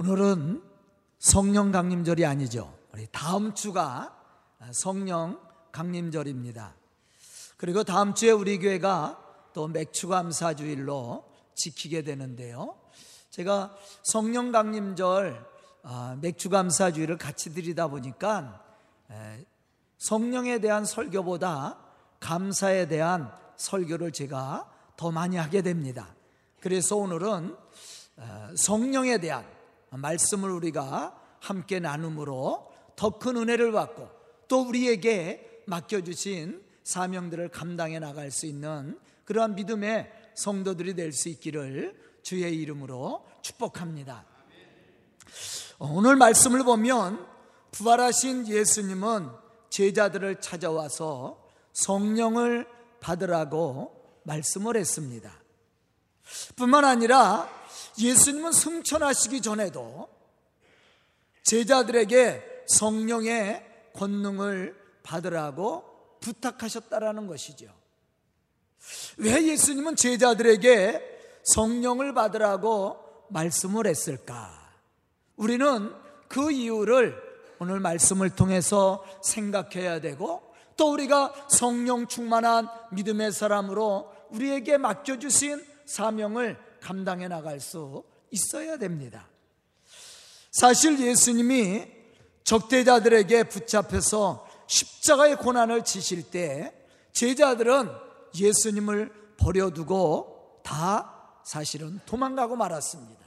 오늘은 성령 강림절이 아니죠. 우리 다음 주가 성령 강림절입니다. 그리고 다음 주에 우리 교회가 또 맥추감사 주일로 지키게 되는데요. 제가 성령 강림절 아, 맥추감사 주일을 같이 드리다 보니까 성령에 대한 설교보다 감사에 대한 설교를 제가 더 많이 하게 됩니다. 그래서 오늘은 어, 성령에 대한 말씀을 우리가 함께 나눔으로 더 큰 은혜를 받고 또 우리에게 맡겨주신 사명들을 감당해 나갈 수 있는 그러한 믿음의 성도들이 될 수 있기를 주의 이름으로 축복합니다. 어, 오늘 말씀을 보면 부활하신 예수님은 제자들을 찾아와서 성령을 받으라고 말씀을 했습니다. 뿐만 아니라 예수님은 승천하시기 전에도 제자들에게 성령의 권능을 받으라고 부탁하셨다라는 것이죠. 왜 예수님은 제자들에게 성령을 받으라고 말씀을 했을까? 우리는 그 이유를 오늘 말씀을 통해서 생각해야 되고 또 우리가 성령 충만한 믿음의 사람으로 우리에게 맡겨주신 사명을 감당해 나갈 수 있어야 됩니다. 사실 예수님이 적대자들에게 붙잡혀서 십자가의 고난을 지실 때 제자들은 예수님을 버려두고 다 사실은 도망가고 말았습니다.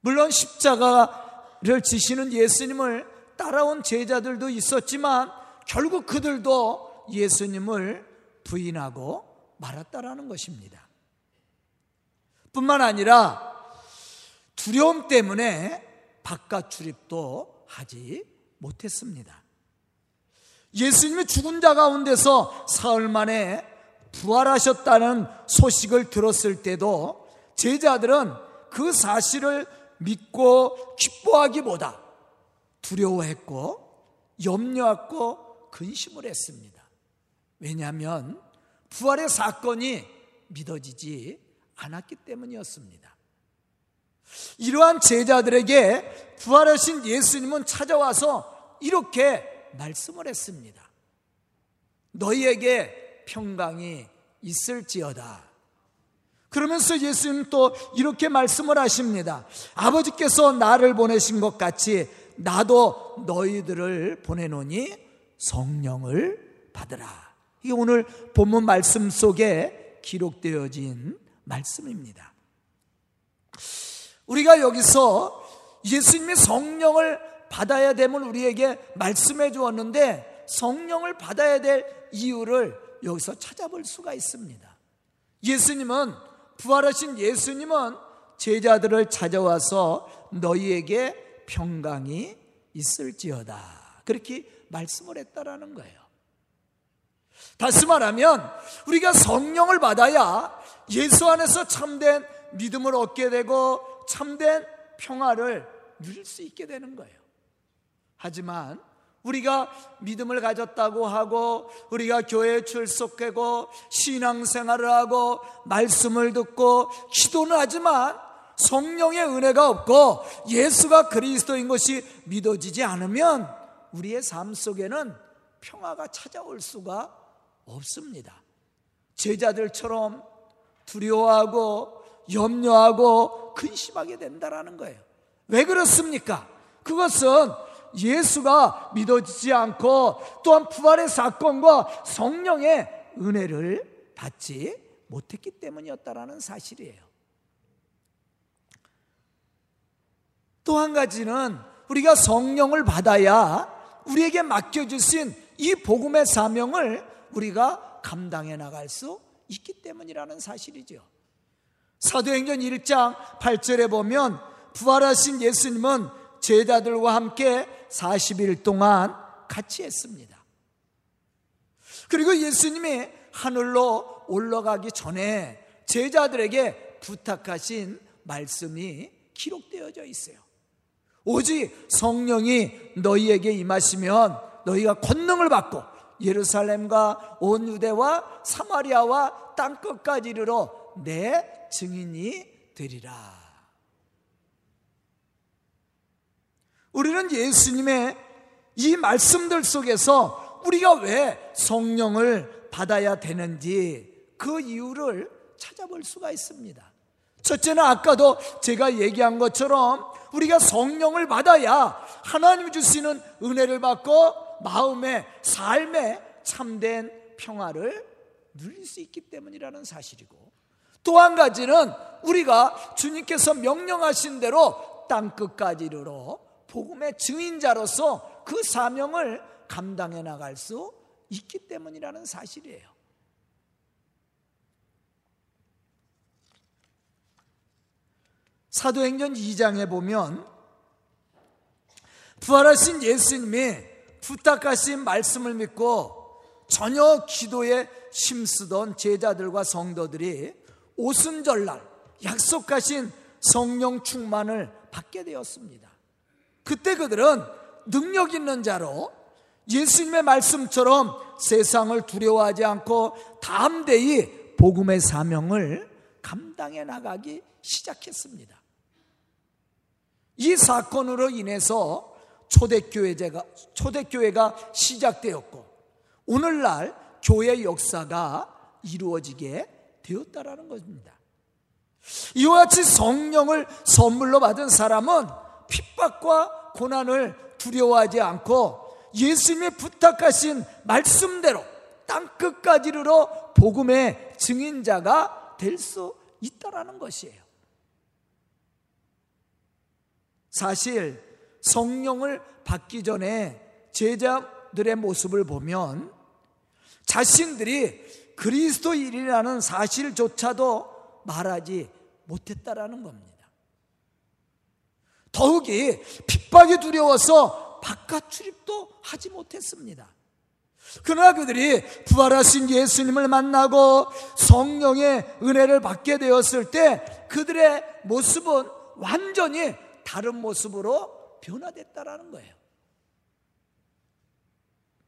물론 십자가를 지시는 예수님을 따라온 제자들도 있었지만 결국 그들도 예수님을 부인하고 말았다라는 것입니다. 뿐만 아니라 두려움 때문에 바깥 출입도 하지 못했습니다. 예수님이 죽은 자 가운데서 사흘 만에 부활하셨다는 소식을 들었을 때도 제자들은 그 사실을 믿고 기뻐하기보다 두려워했고 염려했고 근심을 했습니다. 왜냐하면 부활의 사건이 믿어지지 않았기 때문이었습니다. 이러한 제자들에게 부활하신 예수님은 찾아와서 이렇게 말씀을 했습니다. 너희에게 평강이 있을지어다. 그러면서 예수님 또 이렇게 말씀을 하십니다. 아버지께서 나를 보내신 것 같이 나도 너희들을 보내노니 성령을 받으라. 이게 오늘 본문 말씀 속에 기록되어진 말씀입니다. 우리가 여기서 예수님의 성령을 받아야 됨을 우리에게 말씀해 주었는데 성령을 받아야 될 이유를 여기서 찾아볼 수가 있습니다. 예수님은 부활하신 예수님은 제자들을 찾아와서 너희에게 평강이 있을지어다. 그렇게 말씀을 했다라는 거예요. 다시 말하면 우리가 성령을 받아야 예수 안에서 참된 믿음을 얻게 되고 참된 평화를 누릴 수 있게 되는 거예요. 하지만 우리가 믿음을 가졌다고 하고 우리가 교회에 출석하고 신앙생활을 하고 말씀을 듣고 기도는 하지만 성령의 은혜가 없고 예수가 그리스도인 것이 믿어지지 않으면 우리의 삶 속에는 평화가 찾아올 수가 없습니다. 제자들처럼 두려워하고 염려하고 근심하게 된다라는 거예요. 왜 그렇습니까? 그것은 예수가 믿어지지 않고 또한 부활의 사건과 성령의 은혜를 받지 못했기 때문이었다라는 사실이에요. 또 한 가지는 우리가 성령을 받아야 우리에게 맡겨주신 이 복음의 사명을 우리가 감당해 나갈 수 있기 때문이라는 사실이죠. 사도행전 1장 8절에 보면 부활하신 예수님은 제자들과 함께 40일 동안 같이 했습니다. 그리고 예수님이 하늘로 올라가기 전에 제자들에게 부탁하신 말씀이 기록되어져 있어요. 오직 성령이 너희에게 임하시면 너희가 권능을 받고 예루살렘과 온 유대와 사마리아와 땅 끝까지 이르러 내 증인이 되리라. 우리는 예수님의 이 말씀들 속에서 우리가 왜 성령을 받아야 되는지 그 이유를 찾아볼 수가 있습니다. 첫째는 아까도 제가 얘기한 것처럼 우리가 성령을 받아야 하나님 주시는 은혜를 받고 마음의 삶에 참된 평화를 누릴 수 있기 때문이라는 사실이고 또 한 가지는 우리가 주님께서 명령하신 대로 땅 끝까지 이르러 복음의 증인자로서 그 사명을 감당해 나갈 수 있기 때문이라는 사실이에요. 사도행전 2장에 보면 부활하신 예수님이 부탁하신 말씀을 믿고 전혀 기도에 힘쓰던 제자들과 성도들이 오순절날 약속하신 성령 충만을 받게 되었습니다. 그때 그들은 능력 있는 자로 예수님의 말씀처럼 세상을 두려워하지 않고 담대히 복음의 사명을 감당해 나가기 시작했습니다. 이 사건으로 인해서 초대교회가, 초대교회가 시작되었고, 오늘날 교회 역사가 이루어지게 되었다라는 것입니다. 이와 같이 성령을 선물로 받은 사람은 핍박과 고난을 두려워하지 않고 예수님의 부탁하신 말씀대로 땅 끝까지 이르러 복음의 증인자가 될 수 있다라는 것이에요. 사실 성령을 받기 전에 제자들의 모습을 보면 자신들이 그리스도인이라는 사실조차도 말하지 못했다라는 겁니다. 더욱이 핍박이 두려워서 바깥 출입도 하지 못했습니다. 그러나 그들이 부활하신 예수님을 만나고 성령의 은혜를 받게 되었을 때 그들의 모습은 완전히 다른 모습으로 변화됐다라는 거예요.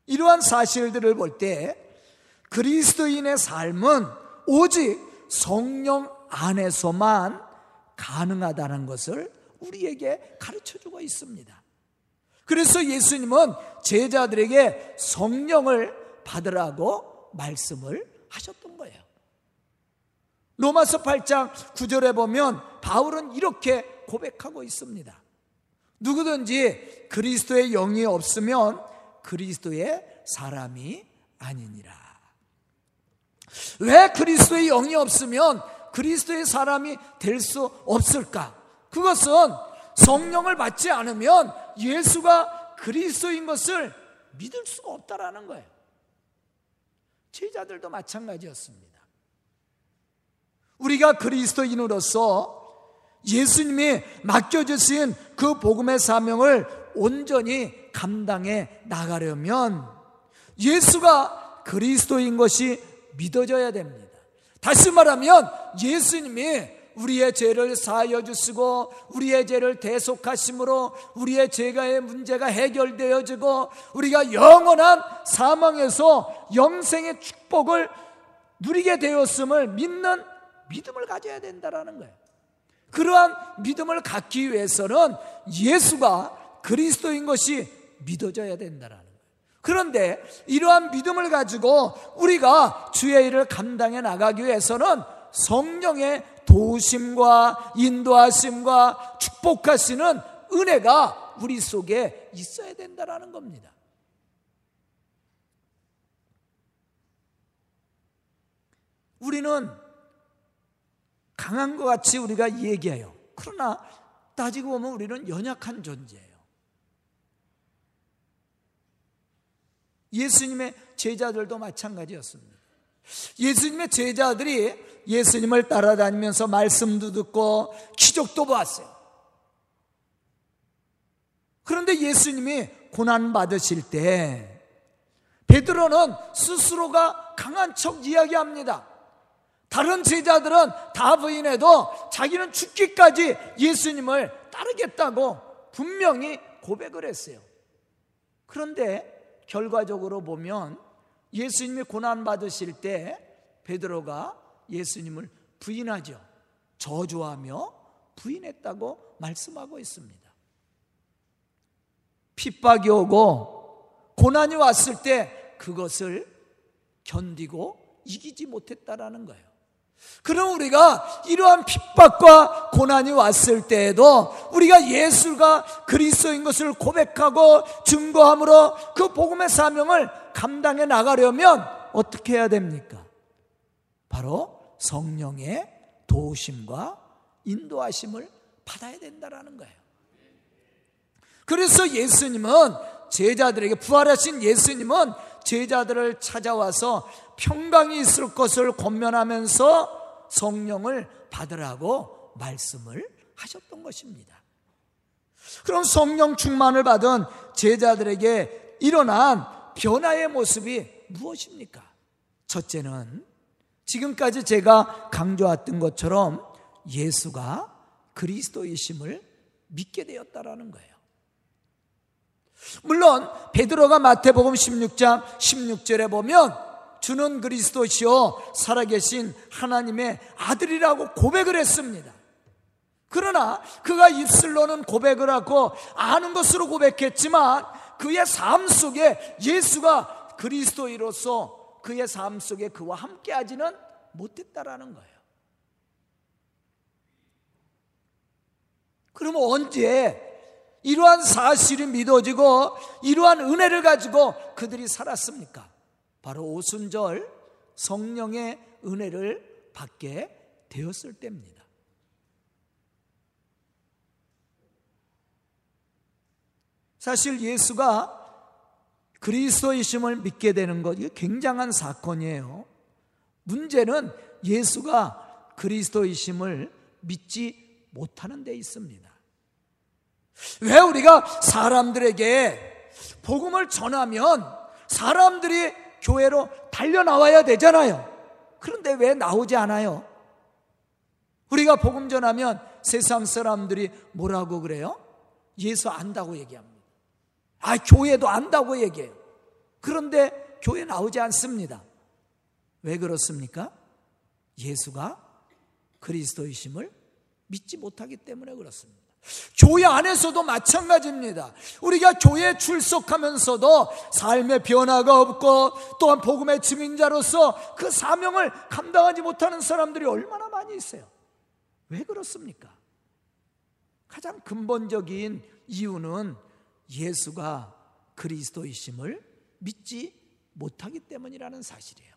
이러한 사실들을 볼 때 그리스도인의 삶은 오직 성령 안에서만 가능하다는 것을 우리에게 가르쳐 주고 있습니다. 그래서 예수님은 제자들에게 성령을 받으라고 말씀을 하셨던 거예요. 로마서 8장 9절에 보면 바울은 이렇게 고백하고 있습니다. 누구든지 그리스도의 영이 없으면 그리스도의 사람이 아니니라. 왜 그리스도의 영이 없으면 그리스도의 사람이 될 수 없을까? 그것은 성령을 받지 않으면 예수가 그리스도인 것을 믿을 수가 없다라는 거예요. 제자들도 마찬가지였습니다. 우리가 그리스도인으로서 예수님이 맡겨주신 그 복음의 사명을 온전히 감당해 나가려면 예수가 그리스도인 것이 믿어져야 됩니다. 다시 말하면 예수님이 우리의 죄를 사하여 주시고 우리의 죄를 대속하심으로 우리의 죄가의 문제가 해결되어지고 우리가 영원한 사망에서 영생의 축복을 누리게 되었음을 믿는 믿음을 가져야 된다라는 거예요. 그러한 믿음을 갖기 위해서는 예수가 그리스도인 것이 믿어져야 된다라는 거예요. 그런데 이러한 믿음을 가지고 우리가 주의 일을 감당해 나가기 위해서는 성령의 도우심과 인도하심과 축복하시는 은혜가 우리 속에 있어야 된다라는 겁니다. 우리는 강한 것 같이 우리가 얘기해요. 그러나 따지고 보면 우리는 연약한 존재예요. 예수님의 제자들도 마찬가지였습니다. 예수님의 제자들이 예수님을 따라다니면서 말씀도 듣고 기적도 보았어요. 그런데 예수님이 고난 받으실 때 베드로는 스스로가 강한 척 이야기합니다. 다른 제자들은 다 부인해도 자기는 죽기까지 예수님을 따르겠다고 분명히 고백을 했어요. 그런데 결과적으로 보면 예수님이 고난 받으실 때 베드로가 예수님을 부인하죠. 저주하며 부인했다고 말씀하고 있습니다. 핍박이 오고 고난이 왔을 때 그것을 견디고 이기지 못했다라는 거예요. 그럼 우리가 이러한 핍박과 고난이 왔을 때에도 우리가 예수가 그리스도인 것을 고백하고 증거함으로 그 복음의 사명을 감당해 나가려면 어떻게 해야 됩니까? 바로 성령의 도우심과 인도하심을 받아야 된다라는 거예요. 그래서 예수님은 제자들에게 부활하신 예수님은 제자들을 찾아와서 평강이 있을 것을 권면하면서 성령을 받으라고 말씀을 하셨던 것입니다. 그럼 성령 충만을 받은 제자들에게 일어난 변화의 모습이 무엇입니까? 첫째는 지금까지 제가 강조했던 것처럼 예수가 그리스도이심을 믿게 되었다라는 거예요. 물론 베드로가 마태복음 16장 16절에 보면 주는 그리스도시요 살아계신 하나님의 아들이라고 고백을 했습니다. 그러나 그가 입술로는 고백을 하고 아는 것으로 고백했지만 그의 삶 속에 예수가 그리스도이로서 그의 삶 속에 그와 함께하지는 못했다라는 거예요. 그러면 언제 이러한 사실이 믿어지고 이러한 은혜를 가지고 그들이 살았습니까? 바로 오순절 성령의 은혜를 받게 되었을 때입니다. 사실 예수가 그리스도이심을 믿게 되는 것, 이 굉장한 사건이에요. 문제는 예수가 그리스도이심을 믿지 못하는 데 있습니다. 왜 우리가 사람들에게 복음을 전하면 사람들이 교회로 달려 나와야 되잖아요. 그런데 왜 나오지 않아요? 우리가 복음 전하면 세상 사람들이 뭐라고 그래요? 예수 안다고 얘기합니다. 아, 교회도 안다고 얘기해요. 그런데 교회 나오지 않습니다. 왜 그렇습니까? 예수가 그리스도이심을 믿지 못하기 때문에 그렇습니다. 교회 안에서도 마찬가지입니다. 우리가 교회에 출석하면서도 삶의 변화가 없고 또한 복음의 증인자로서 그 사명을 감당하지 못하는 사람들이 얼마나 많이 있어요. 왜 그렇습니까? 가장 근본적인 이유는 예수가 그리스도이심을 믿지 못하기 때문이라는 사실이에요.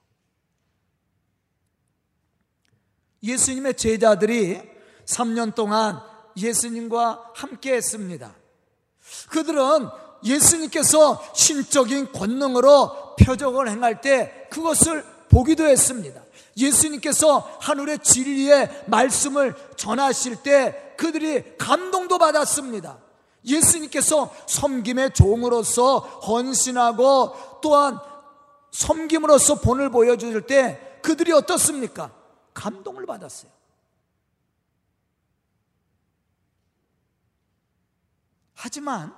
예수님의 제자들이 3년 동안 예수님과 함께 했습니다. 그들은 예수님께서 신적인 권능으로 표적을 행할 때 그것을 보기도 했습니다. 예수님께서 하늘의 진리의 말씀을 전하실 때 그들이 감동도 받았습니다. 예수님께서 섬김의 종으로서 헌신하고 또한 섬김으로써 본을 보여줄 때 그들이 어떻습니까? 감동을 받았어요. 하지만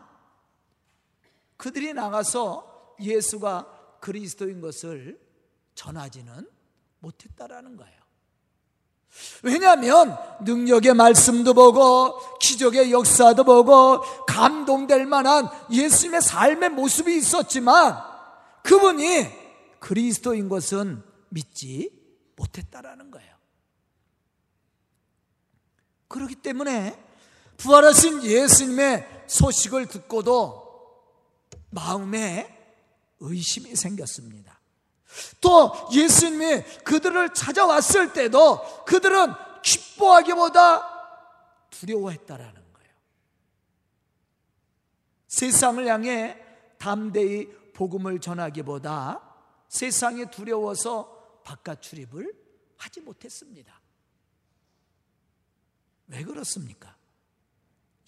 그들이 나가서 예수가 그리스도인 것을 전하지는 못했다라는 거예요. 왜냐하면 능력의 말씀도 보고 기적의 역사도 보고 감동될 만한 예수님의 삶의 모습이 있었지만 그분이 그리스도인 것은 믿지 못했다라는 거예요. 그렇기 때문에 부활하신 예수님의 소식을 듣고도 마음에 의심이 생겼습니다. 또 예수님이 그들을 찾아왔을 때도 그들은 기뻐하기보다 두려워했다라는 거예요. 세상을 향해 담대히 복음을 전하기보다 세상에 두려워서 바깥 출입을 하지 못했습니다. 왜 그렇습니까?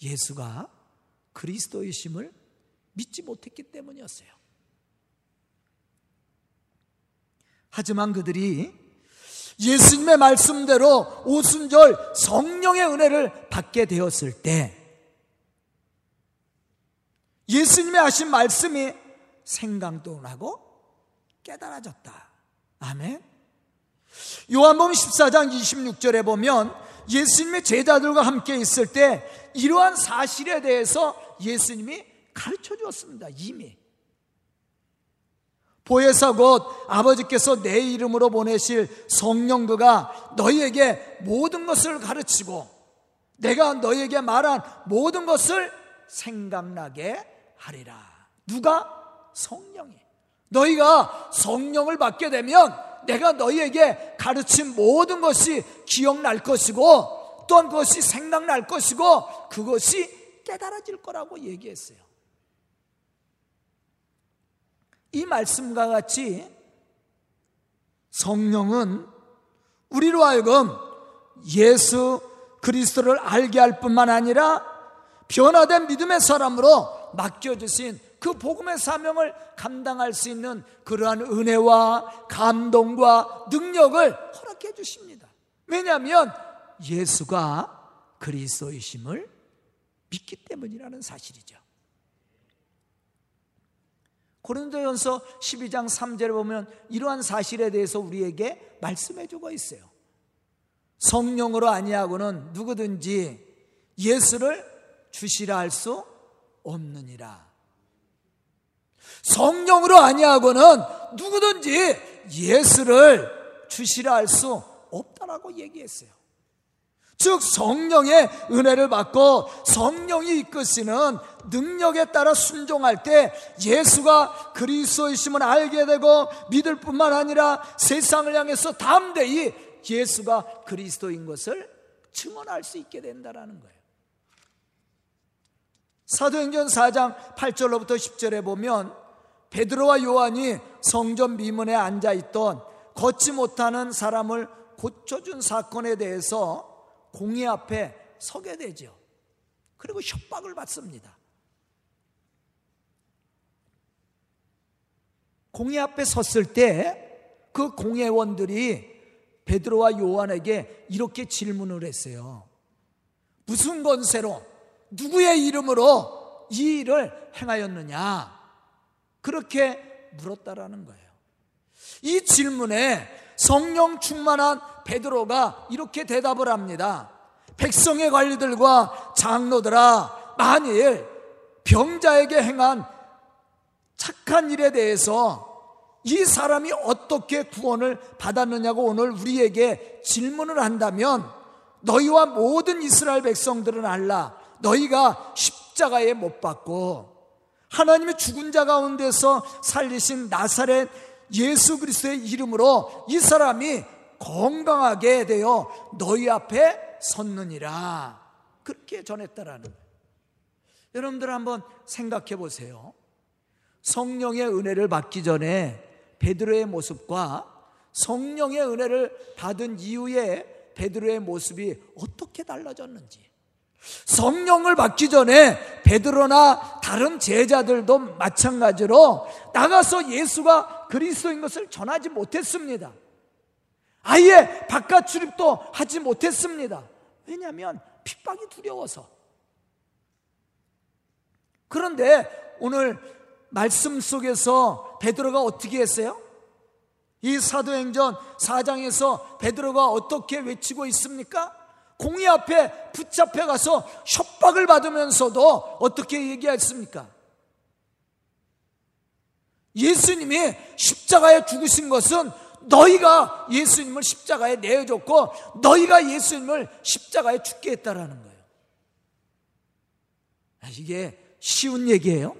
예수가 그리스도의심을 믿지 못했기 때문이었어요. 하지만 그들이 예수님의 말씀대로 오순절 성령의 은혜를 받게 되었을 때 예수님의 하신 말씀이 생각도 나고 깨달아졌다. 아멘. 요한복음 14장 26절에 보면 예수님의 제자들과 함께 있을 때 이러한 사실에 대해서 예수님이 가르쳐 주었습니다. 이미. 보혜사 곧 아버지께서 내 이름으로 보내실 성령 그가 너희에게 모든 것을 가르치고 내가 너희에게 말한 모든 것을 생각나게 하리라. 누가? 성령이. 너희가 성령을 받게 되면 내가 너희에게 가르친 모든 것이 기억날 것이고 또한 그것이 생각날 것이고 그것이 깨달아질 거라고 얘기했어요. 이 말씀과 같이 성령은 우리로 하여금 예수 그리스도를 알게 할 뿐만 아니라 변화된 믿음의 사람으로 맡겨주신 그 복음의 사명을 감당할 수 있는 그러한 은혜와 감동과 능력을 허락해 주십니다. 왜냐하면 예수가 그리스도이심을 믿기 때문이라는 사실이죠. 고린도전서 12장 3절에 보면 이러한 사실에 대해서 우리에게 말씀해 주고 있어요. 성령으로 아니하고는 누구든지 예수를 주시라 할 수 없느니라. 성령으로 아니하고는 누구든지 예수를 주시라 할 수 없다라고 얘기했어요. 즉 성령의 은혜를 받고 성령이 이끄시는 능력에 따라 순종할 때 예수가 그리스도이심을 알게 되고 믿을 뿐만 아니라 세상을 향해서 담대히 예수가 그리스도인 것을 증언할 수 있게 된다라는 거예요. 사도행전 4장 8절로부터 10절에 보면 베드로와 요한이 성전 미문에 앉아 있던 걷지 못하는 사람을 고쳐준 사건에 대해서 공의 앞에 서게 되죠. 그리고 협박을 받습니다. 공의 앞에 섰을 때 그 공회원들이 베드로와 요한에게 이렇게 질문을 했어요. 무슨 권세로 누구의 이름으로 이 일을 행하였느냐? 그렇게 물었다라는 거예요. 이 질문에 성령 충만한 베드로가 이렇게 대답을 합니다. 백성의 관리들과 장로들아, 만일 병자에게 행한 착한 일에 대해서 이 사람이 어떻게 구원을 받았느냐고 오늘 우리에게 질문을 한다면 너희와 모든 이스라엘 백성들은 알라. 너희가 십자가에 못 박고 하나님의 죽은 자 가운데서 살리신 나사렛 예수 그리스도의 이름으로 이 사람이 건강하게 되어 너희 앞에 섰느니라. 그렇게 전했다라는 거예요. 여러분들 한번 생각해 보세요. 성령의 은혜를 받기 전에 베드로의 모습과 성령의 은혜를 받은 이후에 베드로의 모습이 어떻게 달라졌는지. 성령을 받기 전에 베드로나 다른 제자들도 마찬가지로 나가서 예수가 그리스도인 것을 전하지 못했습니다. 아예 바깥 출입도 하지 못했습니다. 왜냐하면 핍박이 두려워서. 그런데 오늘 말씀 속에서 베드로가 어떻게 했어요? 이 사도행전 4장에서 베드로가 어떻게 외치고 있습니까? 공의 앞에 붙잡혀 가서 협박을 받으면서도 어떻게 얘기했습니까? 예수님이 십자가에 죽으신 것은 너희가 예수님을 십자가에 내어줬고 너희가 예수님을 십자가에 죽게 했다라는 거예요. 아, 이게 쉬운 얘기예요.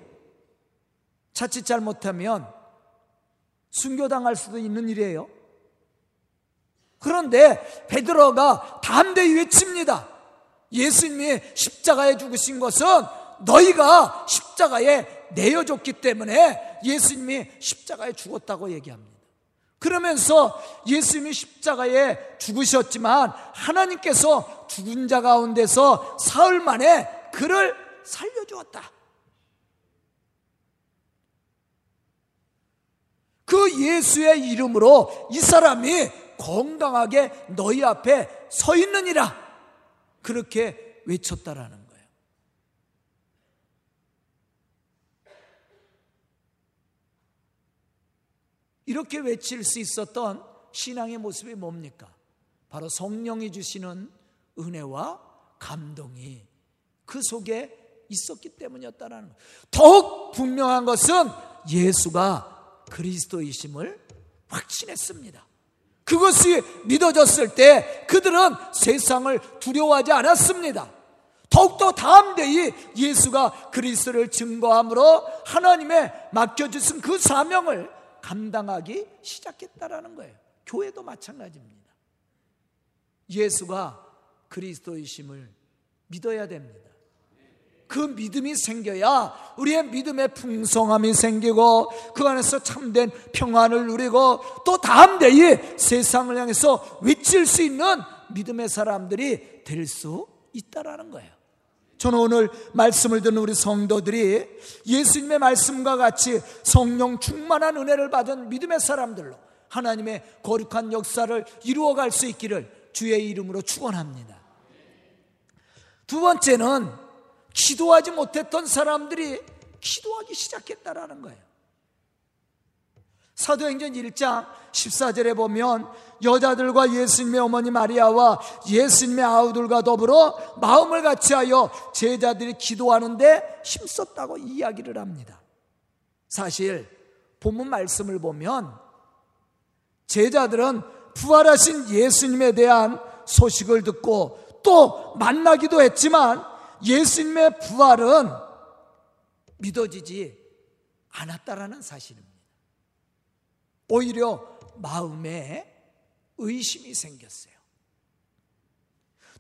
자칫 잘못하면 순교당할 수도 있는 일이에요. 그런데 베드로가 담대히 외칩니다. 예수님이 십자가에 죽으신 것은 너희가 십자가에 내어줬기 때문에 예수님이 십자가에 죽었다고 얘기합니다. 그러면서 예수님이 십자가에 죽으셨지만 하나님께서 죽은 자 가운데서 사흘 만에 그를 살려주었다. 그 예수의 이름으로 이 사람이 건강하게 너희 앞에 서 있느니라. 그렇게 외쳤다라는 이렇게 외칠 수 있었던 신앙의 모습이 뭡니까? 바로 성령이 주시는 은혜와 감동이 그 속에 있었기 때문이었다는 것. 더욱 분명한 것은 예수가 그리스도이심을 확신했습니다. 그것이 믿어졌을 때 그들은 세상을 두려워하지 않았습니다. 더욱더 담대히 예수가 그리스도를 증거함으로 하나님의 맡겨주신 그 사명을 감당하기 시작했다라는 거예요. 교회도 마찬가지입니다. 예수가 그리스도이심을 믿어야 됩니다. 그 믿음이 생겨야 우리의 믿음의 풍성함이 생기고 그 안에서 참된 평안을 누리고 또 담대히 세상을 향해서 외칠 수 있는 믿음의 사람들이 될 수 있다라는 거예요. 저는 오늘 말씀을 듣는 우리 성도들이 예수님의 말씀과 같이 성령 충만한 은혜를 받은 믿음의 사람들로 하나님의 거룩한 역사를 이루어갈 수 있기를 주의 이름으로 축원합니다. 두 번째는 기도하지 못했던 사람들이 기도하기 시작했다라는 거예요. 사도행전 1장 14절에 보면 여자들과 예수님의 어머니 마리아와 예수님의 아우들과 더불어 마음을 같이하여 제자들이 기도하는데 힘썼다고 이야기를 합니다. 사실 본문 말씀을 보면 제자들은 부활하신 예수님에 대한 소식을 듣고 또 만나기도 했지만 예수님의 부활은 믿어지지 않았다라는 사실입니다. 오히려 마음에 의심이 생겼어요.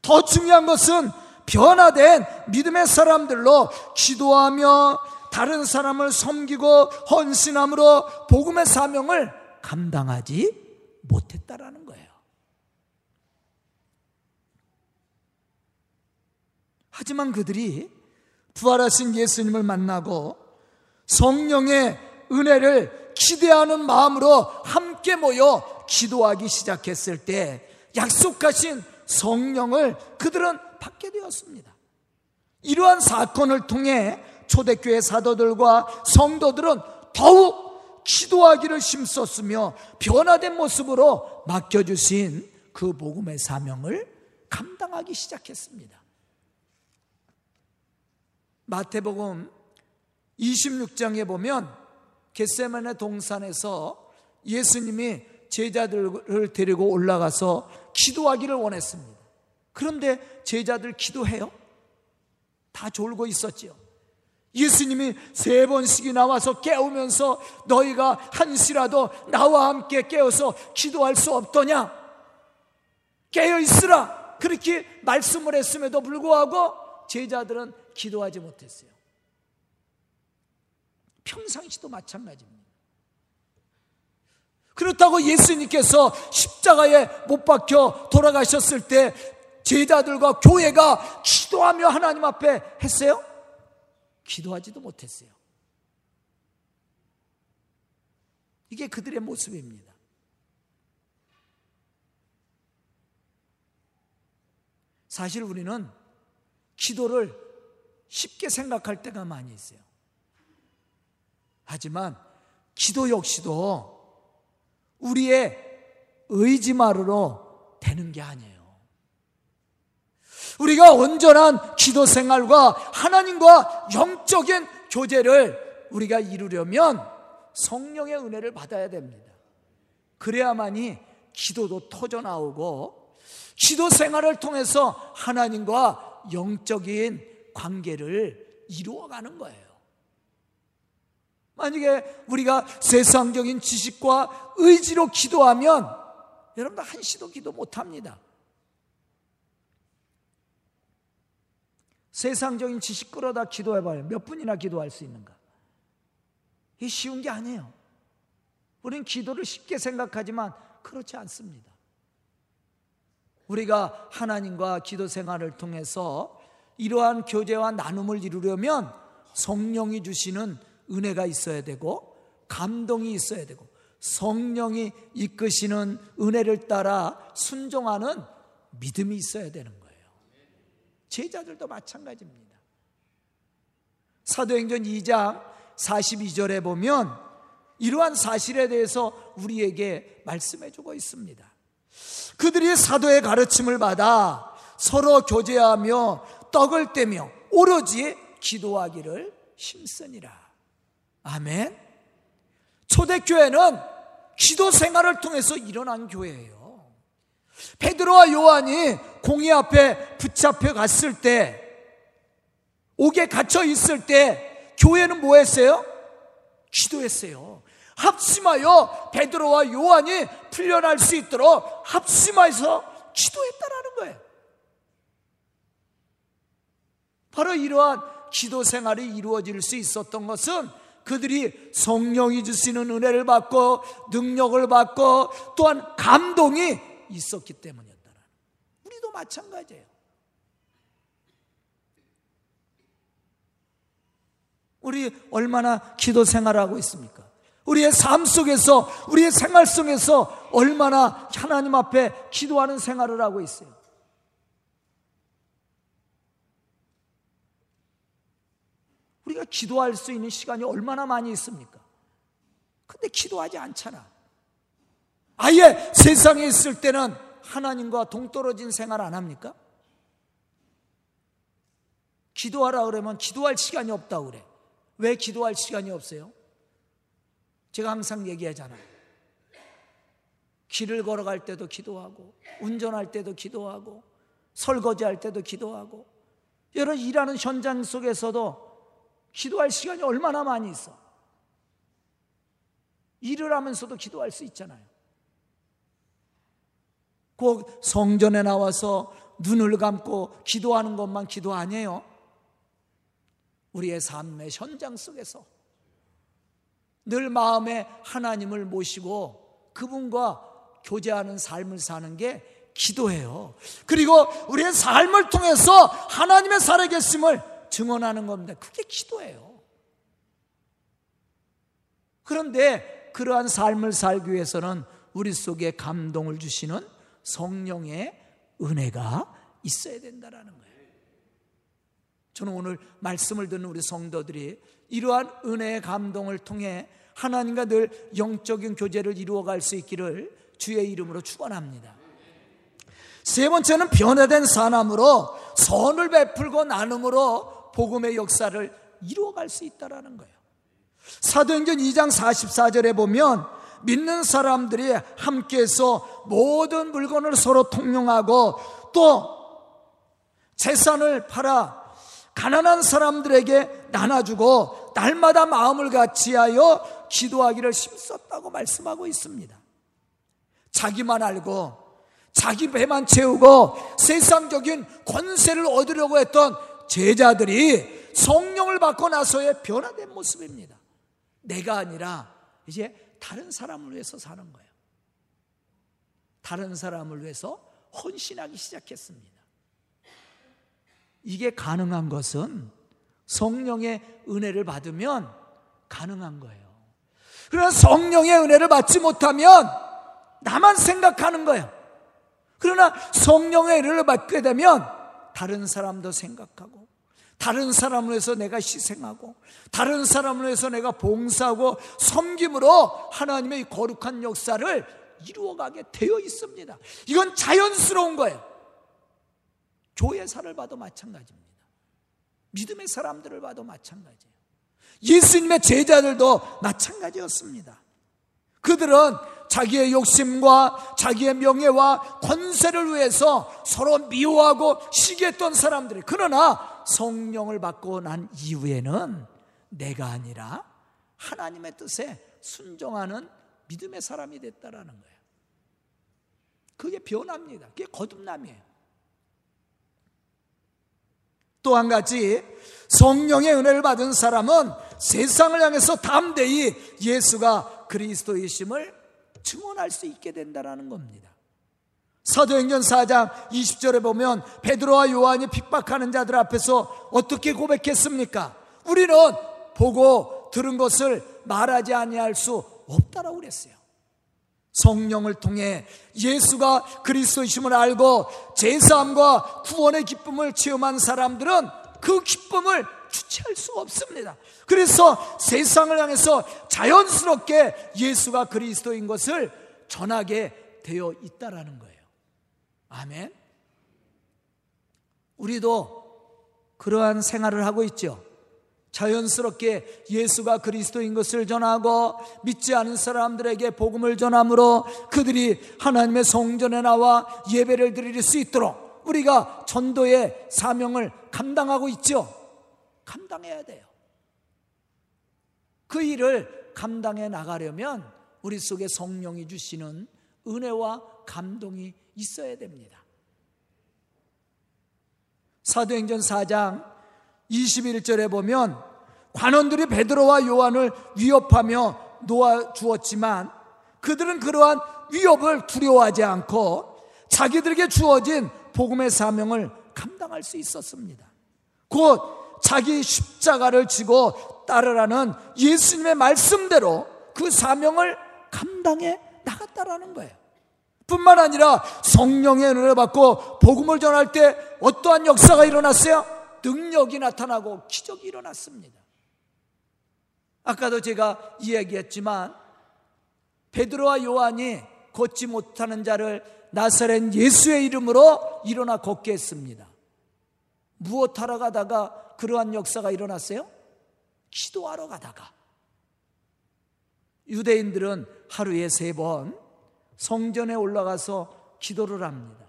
더 중요한 것은 변화된 믿음의 사람들로 기도하며 다른 사람을 섬기고 헌신함으로 복음의 사명을 감당하지 못했다라는 거예요. 하지만 그들이 부활하신 예수님을 만나고 성령의 은혜를 기대하는 마음으로 함께 모여 기도하기 시작했을 때 약속하신 성령을 그들은 받게 되었습니다. 이러한 사건을 통해 초대교회 사도들과 성도들은 더욱 기도하기를 힘썼으며 변화된 모습으로 맡겨주신 그 복음의 사명을 감당하기 시작했습니다. 마태복음 26장에 보면 겟세만의 동산에서 예수님이 제자들을 데리고 올라가서 기도하기를 원했습니다. 그런데 제자들 기도해요? 다 졸고 있었지요. 예수님이 세 번씩이 나와서 깨우면서 너희가 한시라도 나와 함께 깨어서 기도할 수 없더냐? 깨어 있으라. 그렇게 말씀을 했음에도 불구하고 제자들은 기도하지 못했어요. 평상시도 마찬가지입니다. 그렇다고 예수님께서 십자가에 못 박혀 돌아가셨을 때 제자들과 교회가 기도하며 하나님 앞에 했어요? 기도하지도 못했어요. 이게 그들의 모습입니다. 사실 우리는 기도를 쉽게 생각할 때가 많이 있어요. 하지만 기도 역시도 우리의 의지만으로 되는 게 아니에요. 우리가 온전한 기도 생활과 하나님과 영적인 교제를 우리가 이루려면 성령의 은혜를 받아야 됩니다. 그래야만이 기도도 터져 나오고 기도 생활을 통해서 하나님과 영적인 관계를 이루어가는 거예요. 만약에 우리가 세상적인 지식과 의지로 기도하면 여러분들 한시도 기도 못합니다. 세상적인 지식 끌어다 기도해봐요. 몇 분이나 기도할 수 있는가? 이 쉬운 게 아니에요. 우리는 기도를 쉽게 생각하지만 그렇지 않습니다. 우리가 하나님과 기도 생활을 통해서 이러한 교제와 나눔을 이루려면 성령이 주시는 은혜가 있어야 되고 감동이 있어야 되고 성령이 이끄시는 은혜를 따라 순종하는 믿음이 있어야 되는 거예요. 제자들도 마찬가지입니다. 사도행전 2장 42절에 보면 이러한 사실에 대해서 우리에게 말씀해 주고 있습니다. 그들이 사도의 가르침을 받아 서로 교제하며 떡을 떼며 오로지 기도하기를 힘쓰니라. 아멘. 초대교회는 기도 생활을 통해서 일어난 교회예요. 베드로와 요한이 공의 앞에 붙잡혀 갔을 때, 옥에 갇혀 있을 때, 교회는 뭐 했어요? 기도했어요. 합심하여 베드로와 요한이 풀려날 수 있도록 합심하여서 기도했다라는 거예요. 바로 이러한 기도 생활이 이루어질 수 있었던 것은 그들이 성령이 주시는 은혜를 받고 능력을 받고 또한 감동이 있었기 때문이었다. 우리도 마찬가지예요. 우리 얼마나 기도 생활하고 있습니까? 우리의 삶 속에서, 우리의 생활 속에서 얼마나 하나님 앞에 기도하는 생활을 하고 있어요. 우리가 기도할 수 있는 시간이 얼마나 많이 있습니까? 근데 기도하지 않잖아. 아예 세상에 있을 때는 하나님과 동떨어진 생활 안 합니까? 기도하라 그러면 기도할 시간이 없다 그래. 왜 기도할 시간이 없어요? 제가 항상 얘기하잖아요. 길을 걸어갈 때도 기도하고, 운전할 때도 기도하고, 설거지할 때도 기도하고, 여러 일하는 현장 속에서도 기도할 시간이 얼마나 많이 있어. 일을 하면서도 기도할 수 있잖아요. 꼭 성전에 나와서 눈을 감고 기도하는 것만 기도 아니에요. 우리의 삶의 현장 속에서 늘 마음에 하나님을 모시고 그분과 교제하는 삶을 사는 게 기도예요. 그리고 우리의 삶을 통해서 하나님의 살아계심을 증언하는 겁니다. 그게 기도예요. 그런데 그러한 삶을 살기 위해서는 우리 속에 감동을 주시는 성령의 은혜가 있어야 된다라는 거예요. 저는 오늘 말씀을 듣는 우리 성도들이 이러한 은혜의 감동을 통해 하나님과 늘 영적인 교제를 이루어갈 수 있기를 주의 이름으로 축원합니다. 세 번째는 변화된 사람으로 선을 베풀고 나눔으로 복음의 역사를 이루어갈 수 있다라는 거예요. 사도행전 2장 44절에 보면 믿는 사람들이 함께해서 모든 물건을 서로 통용하고 또 재산을 팔아 가난한 사람들에게 나눠주고 날마다 마음을 같이하여 기도하기를 힘썼다고 말씀하고 있습니다. 자기만 알고 자기 배만 채우고 세상적인 권세를 얻으려고 했던 제자들이 성령을 받고 나서의 변화된 모습입니다. 내가 아니라 이제 다른 사람을 위해서 사는 거예요. 다른 사람을 위해서 헌신하기 시작했습니다. 이게 가능한 것은 성령의 은혜를 받으면 가능한 거예요. 그러나 성령의 은혜를 받지 못하면 나만 생각하는 거예요. 그러나 성령의 은혜를 받게 되면 다른 사람도 생각하고 다른 사람을 위해서 내가 희생하고 다른 사람을 위해서 내가 봉사하고 섬김으로 하나님의 거룩한 역사를 이루어가게 되어 있습니다. 이건 자연스러운 거예요. 교회사를 봐도 마찬가지입니다. 믿음의 사람들을 봐도 마찬가지예요. 예수님의 제자들도 마찬가지였습니다. 그들은 자기의 욕심과 자기의 명예와 권세를 위해서 서로 미워하고 시기했던 사람들이 그러나 성령을 받고 난 이후에는 내가 아니라 하나님의 뜻에 순종하는 믿음의 사람이 됐다라는 거예요. 그게 변합니다. 그게 거듭남이에요. 또 한 가지 성령의 은혜를 받은 사람은 세상을 향해서 담대히 예수가 그리스도이심을 증언할 수 있게 된다는 겁니다. 사도행전 4장 20절에 보면 베드로와 요한이 핍박하는 자들 앞에서 어떻게 고백했습니까? 우리는 보고 들은 것을 말하지 아니할 수 없다라고 그랬어요. 성령을 통해 예수가 그리스도이심을 알고 제사함과 구원의 기쁨을 체험한 사람들은 그 기쁨을 주체할 수 없습니다. 그래서 세상을 향해서 자연스럽게 예수가 그리스도인 것을 전하게 되어 있다라는 거예요. 아멘. 우리도 그러한 생활을 하고 있죠. 자연스럽게 예수가 그리스도인 것을 전하고 믿지 않은 사람들에게 복음을 전함으로 그들이 하나님의 성전에 나와 예배를 드릴 수 있도록 우리가 전도의 사명을 감당하고 있죠. 감당해야 돼요. 그 일을 감당해 나가려면 우리 속에 성령이 주시는 은혜와 감동이 있어야 됩니다. 사도행전 4장 21절에 보면 관원들이 베드로와 요한을 위협하며 놓아 주었지만 그들은 그러한 위협을 두려워하지 않고 자기들에게 주어진 복음의 사명을 감당할 수 있었습니다. 곧 자기 십자가를 지고 따르라는 예수님의 말씀대로 그 사명을 감당해 나갔다라는 거예요. 뿐만 아니라 성령의 은혜를 받고 복음을 전할 때 어떠한 역사가 일어났어요? 능력이 나타나고 기적이 일어났습니다. 아까도 제가 이야기했지만 베드로와 요한이 걷지 못하는 자를 나사렛 예수의 이름으로 일어나 걷게 했습니다. 무엇하러 가다가 그러한 역사가 일어났어요? 기도하러 가다가 유대인들은 하루에 세 번 성전에 올라가서 기도를 합니다.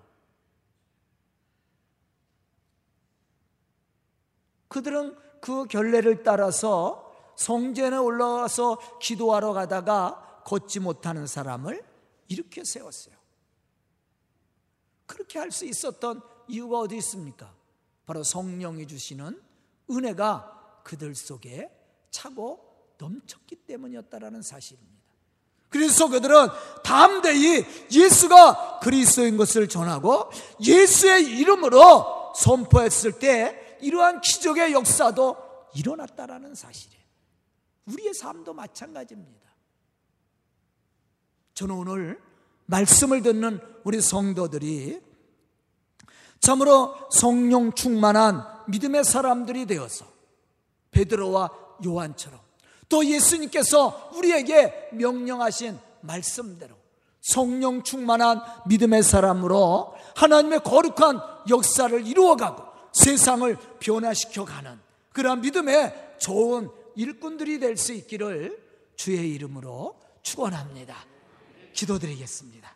그들은 그 결례를 따라서 성전에 올라가서 기도하러 가다가 걷지 못하는 사람을 이렇게 세웠어요. 그렇게 할 수 있었던 이유가 어디 있습니까? 바로 성령이 주시는 은혜가 그들 속에 차고 넘쳤기 때문이었다라는 사실입니다. 그래서 그들은 담대히 예수가 그리스도인 것을 전하고 예수의 이름으로 선포했을 때 이러한 기적의 역사도 일어났다라는 사실이에요. 우리의 삶도 마찬가지입니다. 저는 오늘 말씀을 듣는 우리 성도들이 참으로 성령 충만한 믿음의 사람들이 되어서 베드로와 요한처럼 또 예수님께서 우리에게 명령하신 말씀대로 성령 충만한 믿음의 사람으로 하나님의 거룩한 역사를 이루어가고 세상을 변화시켜가는 그러한 믿음의 좋은 일꾼들이 될 수 있기를 주의 이름으로 축원합니다. 기도드리겠습니다.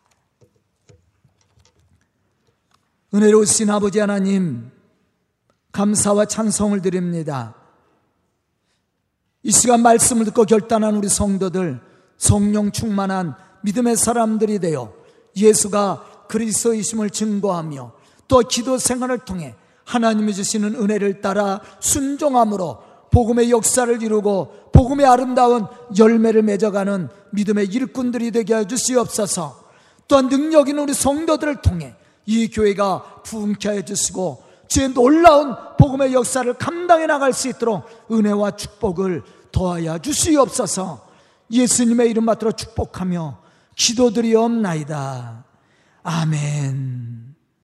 은혜로우신 아버지 하나님 감사와 찬송을 드립니다. 이 시간 말씀을 듣고 결단한 우리 성도들 성령 충만한 믿음의 사람들이 되어 예수가 그리스도이심을 증거하며 또 기도 생활을 통해 하나님이 주시는 은혜를 따라 순종함으로 복음의 역사를 이루고 복음의 아름다운 열매를 맺어가는 믿음의 일꾼들이 되게 해 주시옵소서. 또한 능력 있는 우리 성도들을 통해 이 교회가 부흥케 해 주시고 주의 놀라운 복음의 역사를 감당해 나갈 수 있도록 은혜와 축복을 더하여 주시옵소서. 예수님의 이름 받들어 축복하며 기도드리옵나이다. 아멘.